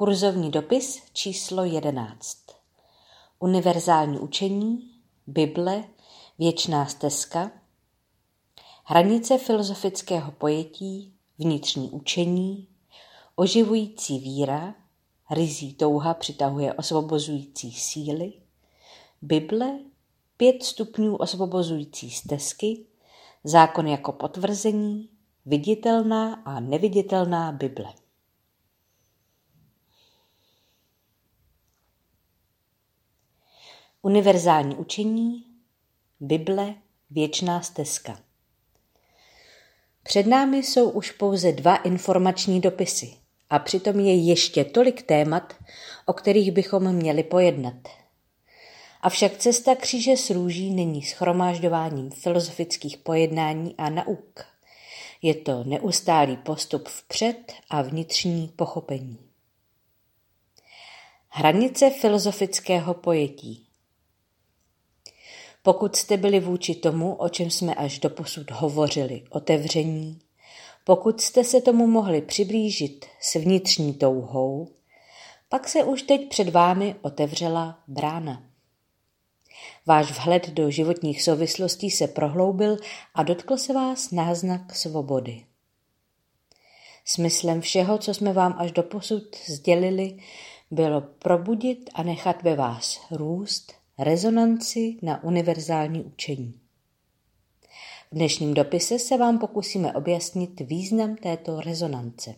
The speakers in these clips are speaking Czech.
Kurzovní dopis číslo 11. Univerzální učení, Bible, věčná stezka, hranice filozofického pojetí, vnitřní učení, oživující víra, rizí touha přitahuje osvobozující síly, Bible, pět stupňů osvobozující stezky, zákon jako potvrzení, viditelná a neviditelná Bible. Univerzální učení, Bible, věčná stezka. Před námi jsou už pouze dva informační dopisy a přitom je ještě tolik témat, o kterých bychom měli pojednat. Avšak cesta kříže s růží není schromážďováním filozofických pojednání a nauk. Je to neustálý postup vpřed a vnitřní pochopení. Hranice filozofického pojetí pokud jste byli vůči tomu, o čem jsme až doposud hovořili, otevření, pokud jste se tomu mohli přiblížit s vnitřní touhou, pak se už teď před vámi otevřela brána. Váš vhled do životních souvislostí se prohloubil a dotkl se vás náznak svobody. Smyslem všeho, co jsme vám až doposud sdělili, bylo probudit a nechat ve vás růst rezonanci na univerzální učení. V dnešním dopise se vám pokusíme objasnit význam této rezonance.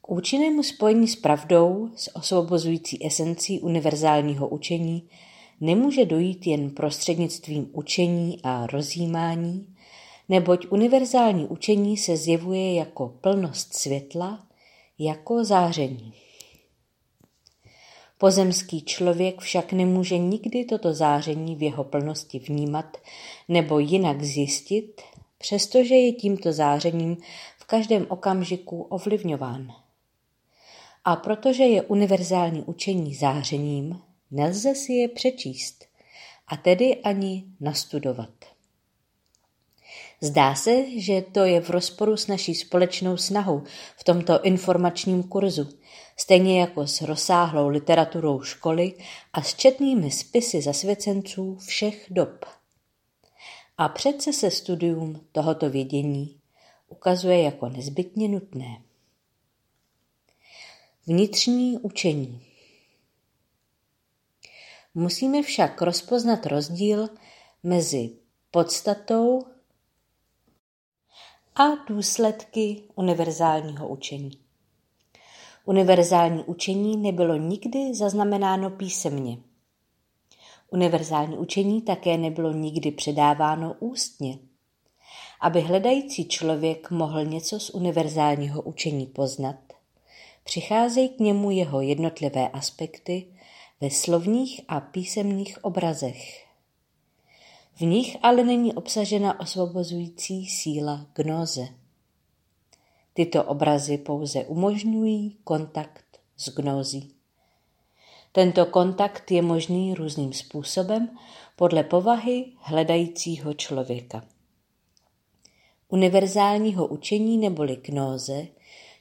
K účinnému spojení s pravdou, s osvobozující esencí univerzálního učení, nemůže dojít jen prostřednictvím učení a rozjímání, neboť univerzální učení se zjevuje jako plnost světla, jako záření. Pozemský člověk však nemůže nikdy toto záření v jeho plnosti vnímat nebo jinak zjistit, přestože je tímto zářením v každém okamžiku ovlivňován. A protože je univerzální učení zářením, nelze si je přečíst, a tedy ani nastudovat. Zdá se, že to je v rozporu s naší společnou snahou v tomto informačním kurzu, stejně jako s rozsáhlou literaturou školy a s četnými spisy zasvěcenců všech dob. A přece se studium tohoto vědění ukazuje jako nezbytně nutné. Vnitřní učení Musíme však rozpoznat rozdíl mezi podstatou a důsledky univerzálního učení. Univerzální učení nebylo nikdy zaznamenáno písemně. Univerzální učení také nebylo nikdy předáváno ústně. Aby hledající člověk mohl něco z univerzálního učení poznat, přicházejí k němu jeho jednotlivé aspekty ve slovních a písemných obrazech. V nich ale není obsažena osvobozující síla gnóze. Tyto obrazy pouze umožňují kontakt s gnózí. Tento kontakt je možný různým způsobem podle povahy hledajícího člověka. Univerzálního učení neboli gnóze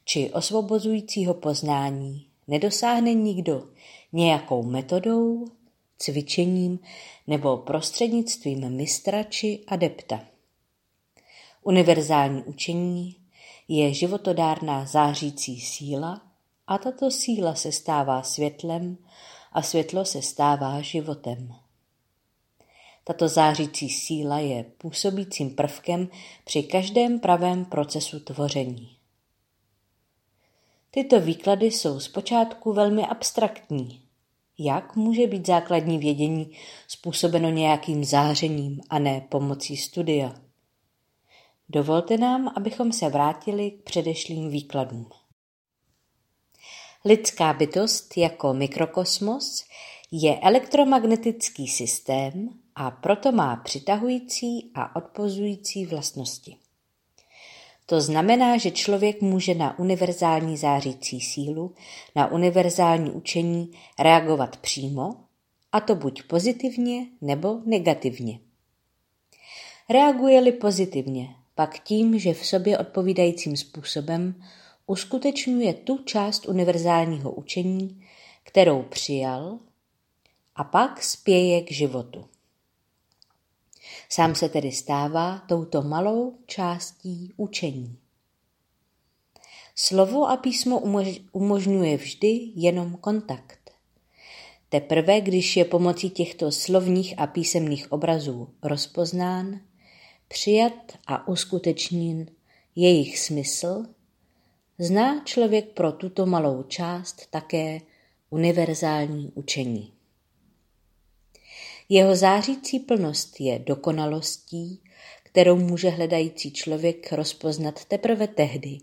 či osvobozujícího poznání nedosáhne nikdo nějakou metodou, cvičením nebo prostřednictvím mistra či adepta. Univerzální učení je životodárná zářící síla a tato síla se stává světlem a světlo se stává životem. Tato zářící síla je působícím prvkem při každém pravém procesu tvoření. Tyto výklady jsou zpočátku velmi abstraktní. Jak může být základní vědění způsobeno nějakým zářením a ne pomocí studia? Dovolte nám, abychom se vrátili k předešlým výkladům. Lidská bytost jako mikrokosmos je elektromagnetický systém a proto má přitahující a odpozující vlastnosti. To znamená, že člověk může na univerzální zářící sílu, na univerzální učení reagovat přímo, a to buď pozitivně nebo negativně. Reaguje-li pozitivně, pak tím, že v sobě odpovídajícím způsobem uskutečňuje tu část univerzálního učení, kterou přijal, a pak spěje k životu. Sám se tedy stává touto malou částí učení. Slovo a písmo umožňuje vždy jenom kontakt. Teprve, když je pomocí těchto slovních a písemných obrazů rozpoznán, přijat a uskutečněn jejich smysl, zná člověk pro tuto malou část také univerzální učení. Jeho zářící plnost je dokonalostí, kterou může hledající člověk rozpoznat teprve tehdy,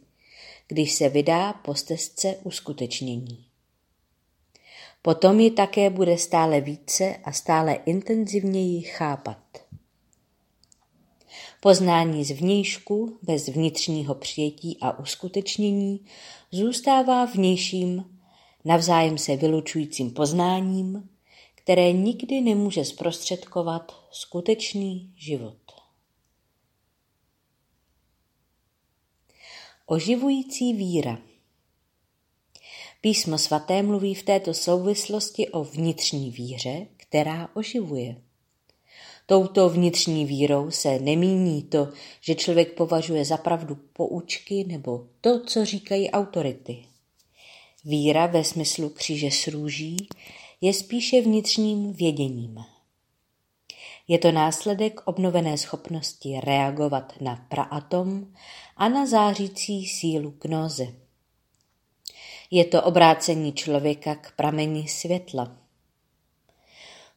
když se vydá po stezce uskutečnění. Potom ji také bude stále více a stále intenzivněji chápat. Poznání zvnějšku bez vnitřního přijetí a uskutečnění zůstává vnějším, navzájem se vylučujícím poznáním, které nikdy nemůže zprostředkovat skutečný život. Oživující víra Písmo svaté mluví v této souvislosti o vnitřní víře, která oživuje. Touto vnitřní vírou se nemíní to, že člověk považuje za pravdu poučky nebo to, co říkají autority. Víra ve smyslu kříže s růží je spíše vnitřním věděním. Je to následek obnovené schopnosti reagovat na praatom a na zářící sílu knóze. Je to obrácení člověka k prameni světla.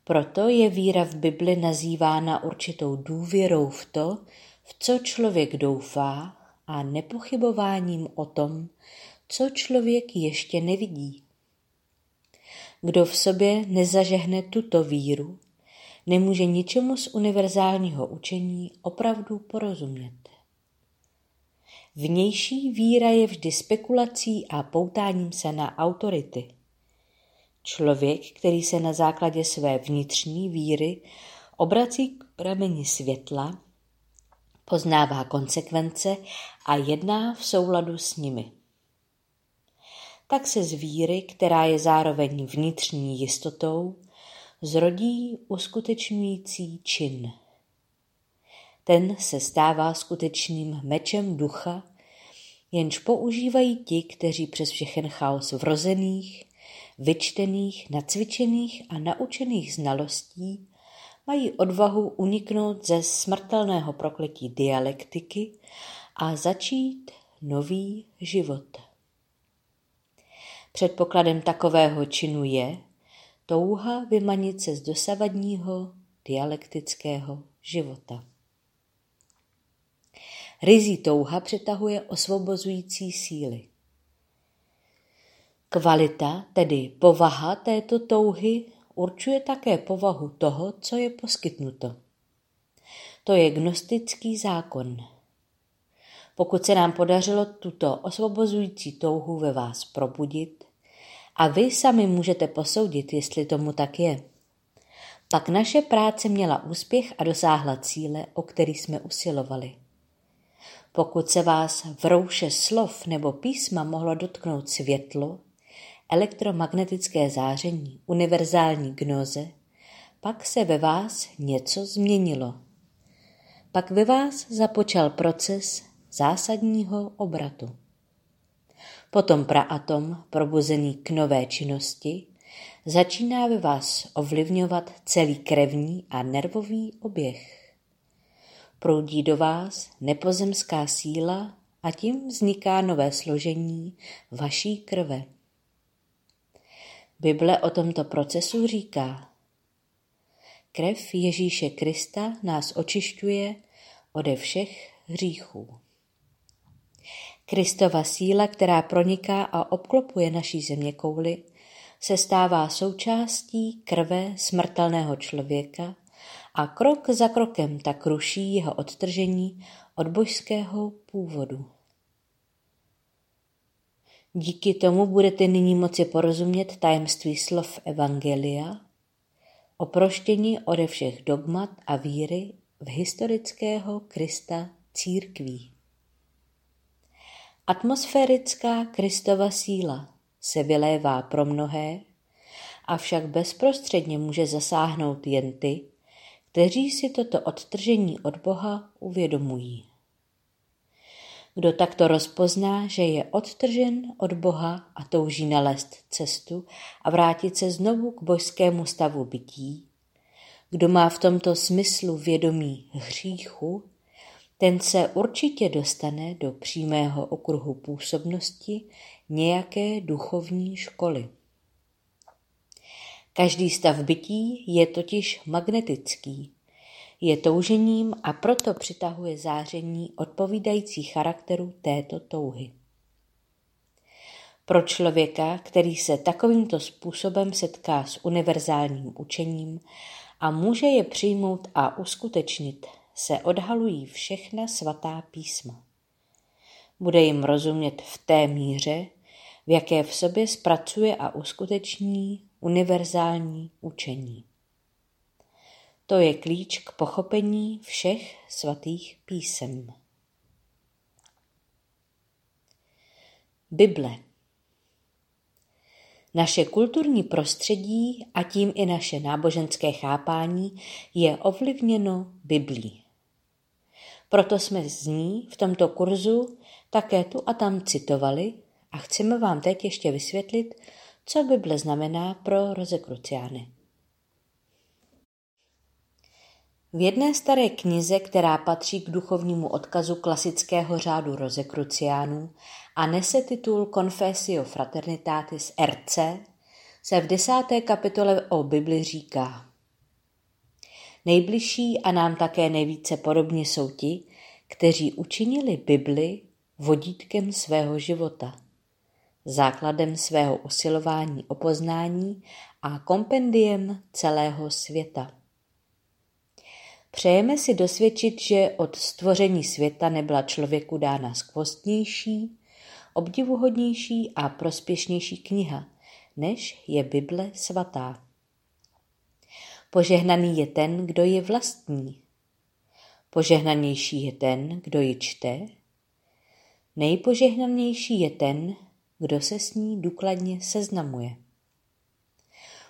Proto je víra v Bibli nazývána určitou důvěrou v to, v co člověk doufá a nepochybováním o tom, co člověk ještě nevidí. Kdo v sobě nezažehne tuto víru, nemůže ničemu z univerzálního učení opravdu porozumět. Vnější víra je vždy spekulací a poutáním se na autority. Člověk, který se na základě své vnitřní víry obrací k prameni světla, poznává konsekvence a jedná v souladu s nimi tak se z víry, která je zároveň vnitřní jistotou, zrodí uskutečňující čin. Ten se stává skutečným mečem ducha, jenž používají ti, kteří přes všechen chaos vrozených, vyčtených, nacvičených a naučených znalostí mají odvahu uniknout ze smrtelného prokletí dialektiky a začít nový život. Předpokladem takového činu je touha vymanit se z dosavadního dialektického života. Rizí touha přetahuje osvobozující síly. Kvalita, tedy povaha této touhy, určuje také povahu toho, co je poskytnuto. To je gnostický zákon. Pokud se nám podařilo tuto osvobozující touhu ve vás probudit, a vy sami můžete posoudit, jestli tomu tak je. Pak naše práce měla úspěch a dosáhla cíle, o který jsme usilovali. Pokud se vás v rouše slov nebo písma mohlo dotknout světlo, elektromagnetické záření, univerzální gnoze, pak se ve vás něco změnilo. Pak ve vás započal proces zásadního obratu. Potom praatom, probuzený k nové činnosti, začíná ve vás ovlivňovat celý krevní a nervový oběh. Proudí do vás nepozemská síla a tím vzniká nové složení vaší krve. Bible o tomto procesu říká, krev Ježíše Krista nás očišťuje ode všech hříchů. Kristova síla, která proniká a obklopuje naší země kouly, se stává součástí krve smrtelného člověka a krok za krokem tak ruší jeho odtržení od božského původu. Díky tomu budete nyní moci porozumět tajemství slov Evangelia, oproštění ode všech dogmat a víry v historického Krista církví. Atmosférická Kristova síla se vylévá pro mnohé, avšak bezprostředně může zasáhnout jen ty, kteří si toto odtržení od Boha uvědomují. Kdo takto rozpozná, že je odtržen od Boha a touží nalézt cestu a vrátit se znovu k božskému stavu bytí, kdo má v tomto smyslu vědomí hříchu, ten se určitě dostane do přímého okruhu působnosti nějaké duchovní školy. Každý stav bytí je totiž magnetický, je toužením a proto přitahuje záření odpovídající charakteru této touhy. Pro člověka, který se takovýmto způsobem setká s univerzálním učením a může je přijmout a uskutečnit, se odhalují všechna svatá písma. Bude jim rozumět v té míře, v jaké v sobě zpracuje a uskuteční univerzální učení. To je klíč k pochopení všech svatých písem. Bible Naše kulturní prostředí a tím i naše náboženské chápání je ovlivněno Biblí. Proto jsme z ní v tomto kurzu také tu a tam citovali a chceme vám teď ještě vysvětlit, co Bible znamená pro rozekruciány. V jedné staré knize, která patří k duchovnímu odkazu klasického řádu rozekruciánů a nese titul Confessio Fraternitatis RC, se v desáté kapitole o Bibli říká Nejbližší a nám také nejvíce podobně jsou ti, kteří učinili Bibli vodítkem svého života, základem svého usilování o poznání a kompendiem celého světa. Přejeme si dosvědčit, že od stvoření světa nebyla člověku dána skvostnější, obdivuhodnější a prospěšnější kniha, než je Bible svatá. Požehnaný je ten, kdo je vlastní. Požehnanější je ten, kdo ji čte. Nejpožehnanější je ten, kdo se s ní důkladně seznamuje.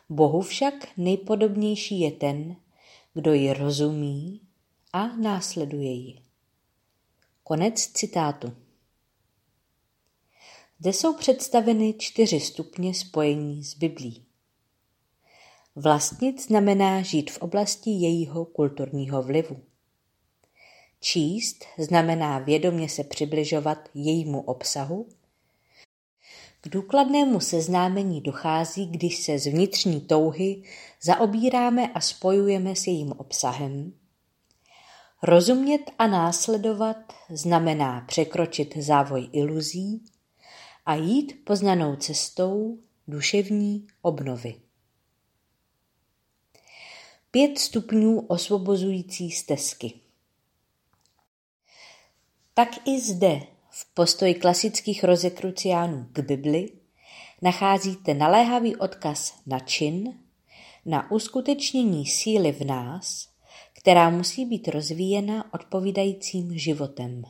Bohu však nejpodobnější je ten, kdo ji rozumí a následuje ji. Konec citátu. Zde jsou představeny čtyři stupně spojení s Biblí. Vlastnit znamená žít v oblasti jejího kulturního vlivu. Číst znamená vědomě se přibližovat jejímu obsahu. K důkladnému seznámení dochází, když se z vnitřní touhy zaobíráme a spojujeme s jejím obsahem. Rozumět a následovat znamená překročit závoj iluzí a jít poznanou cestou duševní obnovy. Pět stupňů osvobozující stezky. Tak i zde, v postoji klasických rozekruciánů k Bibli, nacházíte naléhavý odkaz na čin, na uskutečnění síly v nás, která musí být rozvíjena odpovídajícím životem.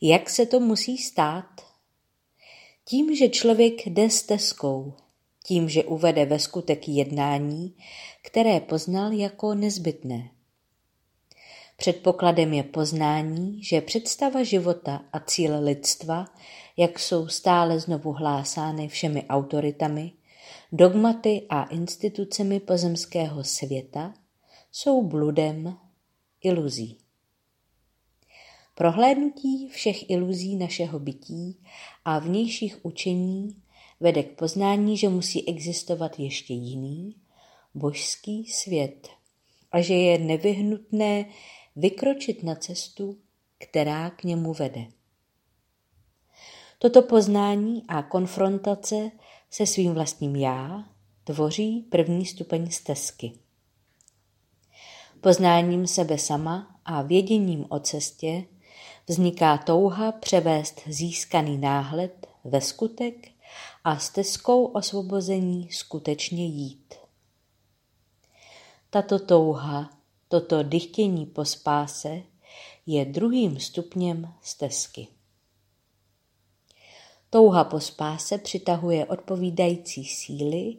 Jak se to musí stát? Tím, že člověk jde stezkou, tím, že uvede ve skutek jednání, které poznal jako nezbytné. Předpokladem je poznání, že představa života a cíl lidstva, jak jsou stále znovu hlásány všemi autoritami, dogmaty a institucemi pozemského světa, jsou bludem iluzí. Prohlédnutí všech iluzí našeho bytí a vnějších učení vede k poznání, že musí existovat ještě jiný, božský svět a že je nevyhnutné vykročit na cestu, která k němu vede. Toto poznání a konfrontace se svým vlastním já tvoří první stupeň stezky. Poznáním sebe sama a věděním o cestě vzniká touha převést získaný náhled ve skutek a stezkou osvobození skutečně jít. Tato touha Toto dychtění po spáse je druhým stupněm stezky. Touha po spáse přitahuje odpovídající síly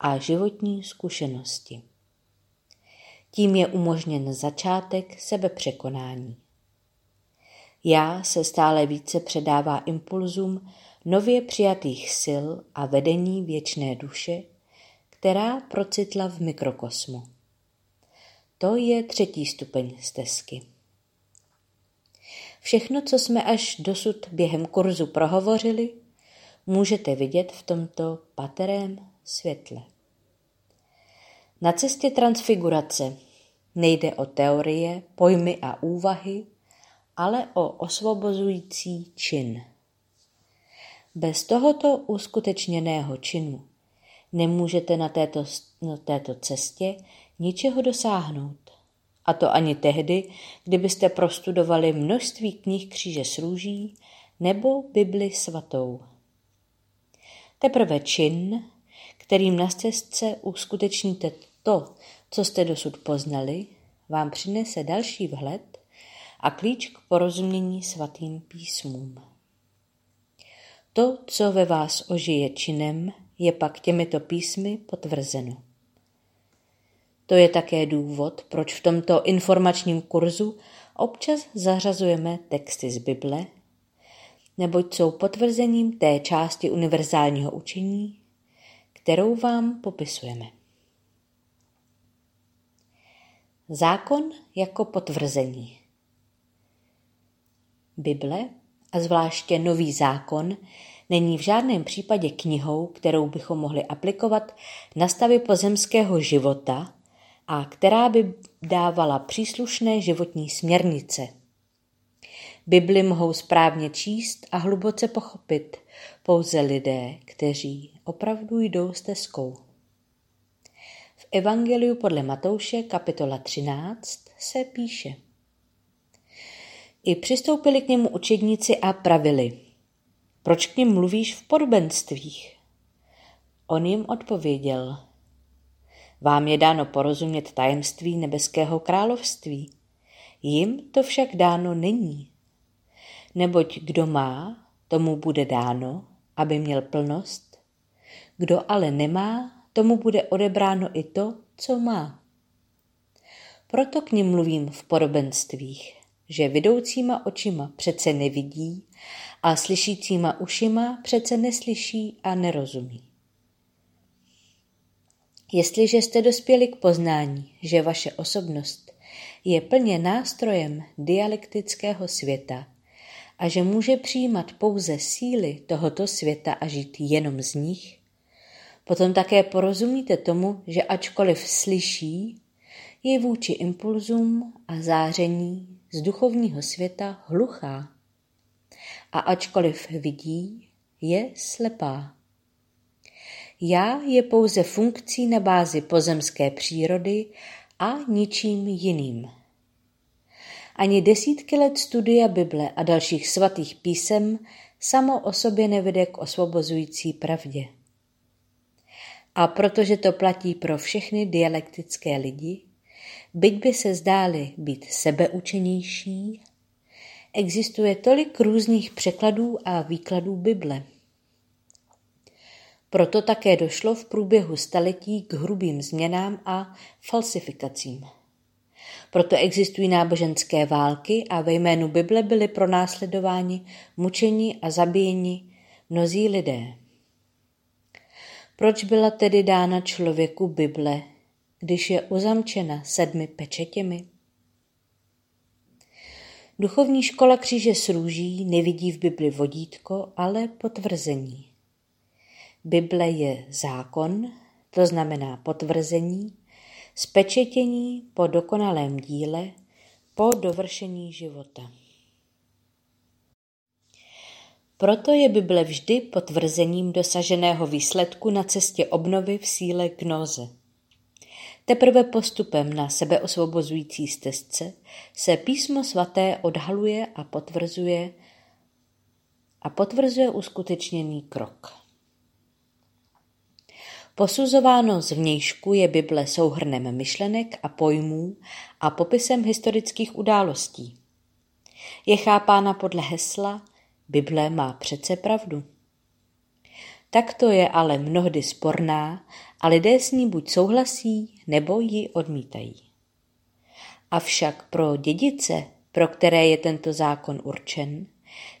a životní zkušenosti. Tím je umožněn začátek sebepřekonání. Já se stále více předává impulzům nově přijatých sil a vedení věčné duše, která procitla v mikrokosmu. To je třetí stupeň stezky. Všechno, co jsme až dosud během kurzu prohovořili, můžete vidět v tomto paterém světle. Na cestě transfigurace nejde o teorie, pojmy a úvahy, ale o osvobozující čin. Bez tohoto uskutečněného činu nemůžete na této, na této cestě ničeho dosáhnout. A to ani tehdy, kdybyste prostudovali množství knih kříže s růží nebo Bibli svatou. Teprve čin, kterým na cestce uskutečníte to, co jste dosud poznali, vám přinese další vhled a klíč k porozumění svatým písmům. To, co ve vás ožije činem, je pak těmito písmy potvrzeno. To je také důvod, proč v tomto informačním kurzu občas zařazujeme texty z Bible, neboť jsou potvrzením té části univerzálního učení, kterou vám popisujeme. Zákon jako potvrzení. Bible a zvláště Nový zákon není v žádném případě knihou, kterou bychom mohli aplikovat na stavy pozemského života a která by dávala příslušné životní směrnice. Bibli mohou správně číst a hluboce pochopit pouze lidé, kteří opravdu jdou stezkou. V Evangeliu podle Matouše kapitola 13 se píše – i přistoupili k němu učedníci a pravili. Proč k ním mluvíš v podobenstvích? On jim odpověděl. Vám je dáno porozumět tajemství nebeského království. Jim to však dáno není. Neboť kdo má, tomu bude dáno, aby měl plnost. Kdo ale nemá, tomu bude odebráno i to, co má. Proto k ním mluvím v podobenstvích že vidoucíma očima přece nevidí a slyšícíma ušima přece neslyší a nerozumí. Jestliže jste dospěli k poznání, že vaše osobnost je plně nástrojem dialektického světa a že může přijímat pouze síly tohoto světa a žít jenom z nich, potom také porozumíte tomu, že ačkoliv slyší, je vůči impulzům a záření z duchovního světa hluchá a ačkoliv vidí, je slepá. Já je pouze funkcí na bázi pozemské přírody a ničím jiným. Ani desítky let studia Bible a dalších svatých písem samo o sobě nevede k osvobozující pravdě. A protože to platí pro všechny dialektické lidi, byť by se zdály být sebeučenější, existuje tolik různých překladů a výkladů Bible. Proto také došlo v průběhu staletí k hrubým změnám a falsifikacím. Proto existují náboženské války a ve jménu Bible byly pronásledováni, mučení a zabíjeni mnozí lidé. Proč byla tedy dána člověku Bible, když je uzamčena sedmi pečetěmi? Duchovní škola kříže s růží nevidí v Bibli vodítko, ale potvrzení. Bible je zákon, to znamená potvrzení, spečetění po dokonalém díle, po dovršení života. Proto je Bible vždy potvrzením dosaženého výsledku na cestě obnovy v síle gnoze. Teprve postupem na sebeosvobozující stezce se písmo svaté odhaluje a potvrzuje a potvrzuje uskutečněný krok. Posuzováno zvnějšku je Bible souhrnem myšlenek a pojmů a popisem historických událostí. Je chápána podle hesla Bible má přece pravdu. Takto je ale mnohdy sporná a lidé s ní buď souhlasí, nebo ji odmítají. Avšak pro dědice, pro které je tento zákon určen,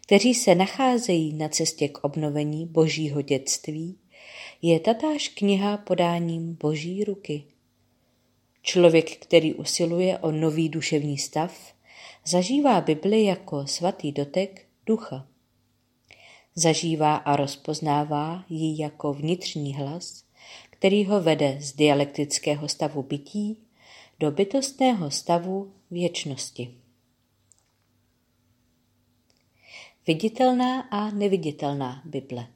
kteří se nacházejí na cestě k obnovení božího dětství, je tatáž kniha podáním boží ruky. Člověk, který usiluje o nový duševní stav, zažívá Bibli jako svatý dotek ducha. Zažívá a rozpoznává ji jako vnitřní hlas, který ho vede z dialektického stavu bytí do bytostného stavu věčnosti. Viditelná a neviditelná Bible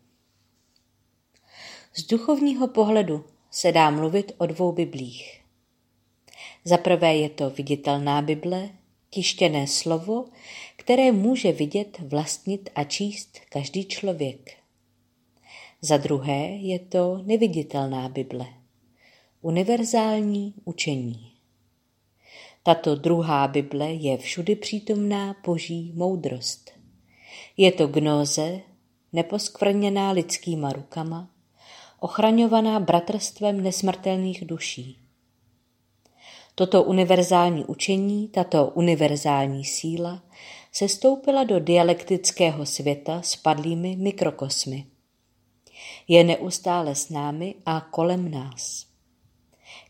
Z duchovního pohledu se dá mluvit o dvou biblích. Za prvé je to viditelná Bible, tištěné slovo, které může vidět, vlastnit a číst každý člověk. Za druhé je to neviditelná Bible, univerzální učení. Tato druhá Bible je všudy přítomná boží moudrost. Je to gnóze, neposkvrněná lidskýma rukama, ochraňovaná bratrstvem nesmrtelných duší. Toto univerzální učení, tato univerzální síla se stoupila do dialektického světa s padlými mikrokosmy. Je neustále s námi a kolem nás.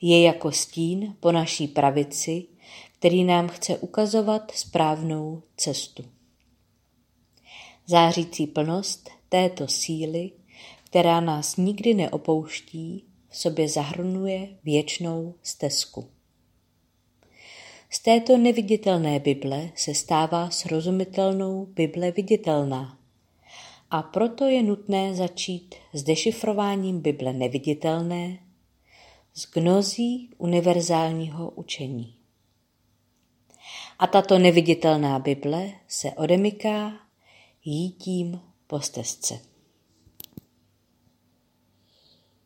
Je jako stín po naší pravici, který nám chce ukazovat správnou cestu. Zářící plnost této síly, která nás nikdy neopouští, v sobě zahrnuje věčnou stezku. Z této neviditelné Bible se stává srozumitelnou Bible viditelná. A proto je nutné začít s dešifrováním Bible neviditelné, z gnozí univerzálního učení. A tato neviditelná Bible se odemyká jítím po stezce.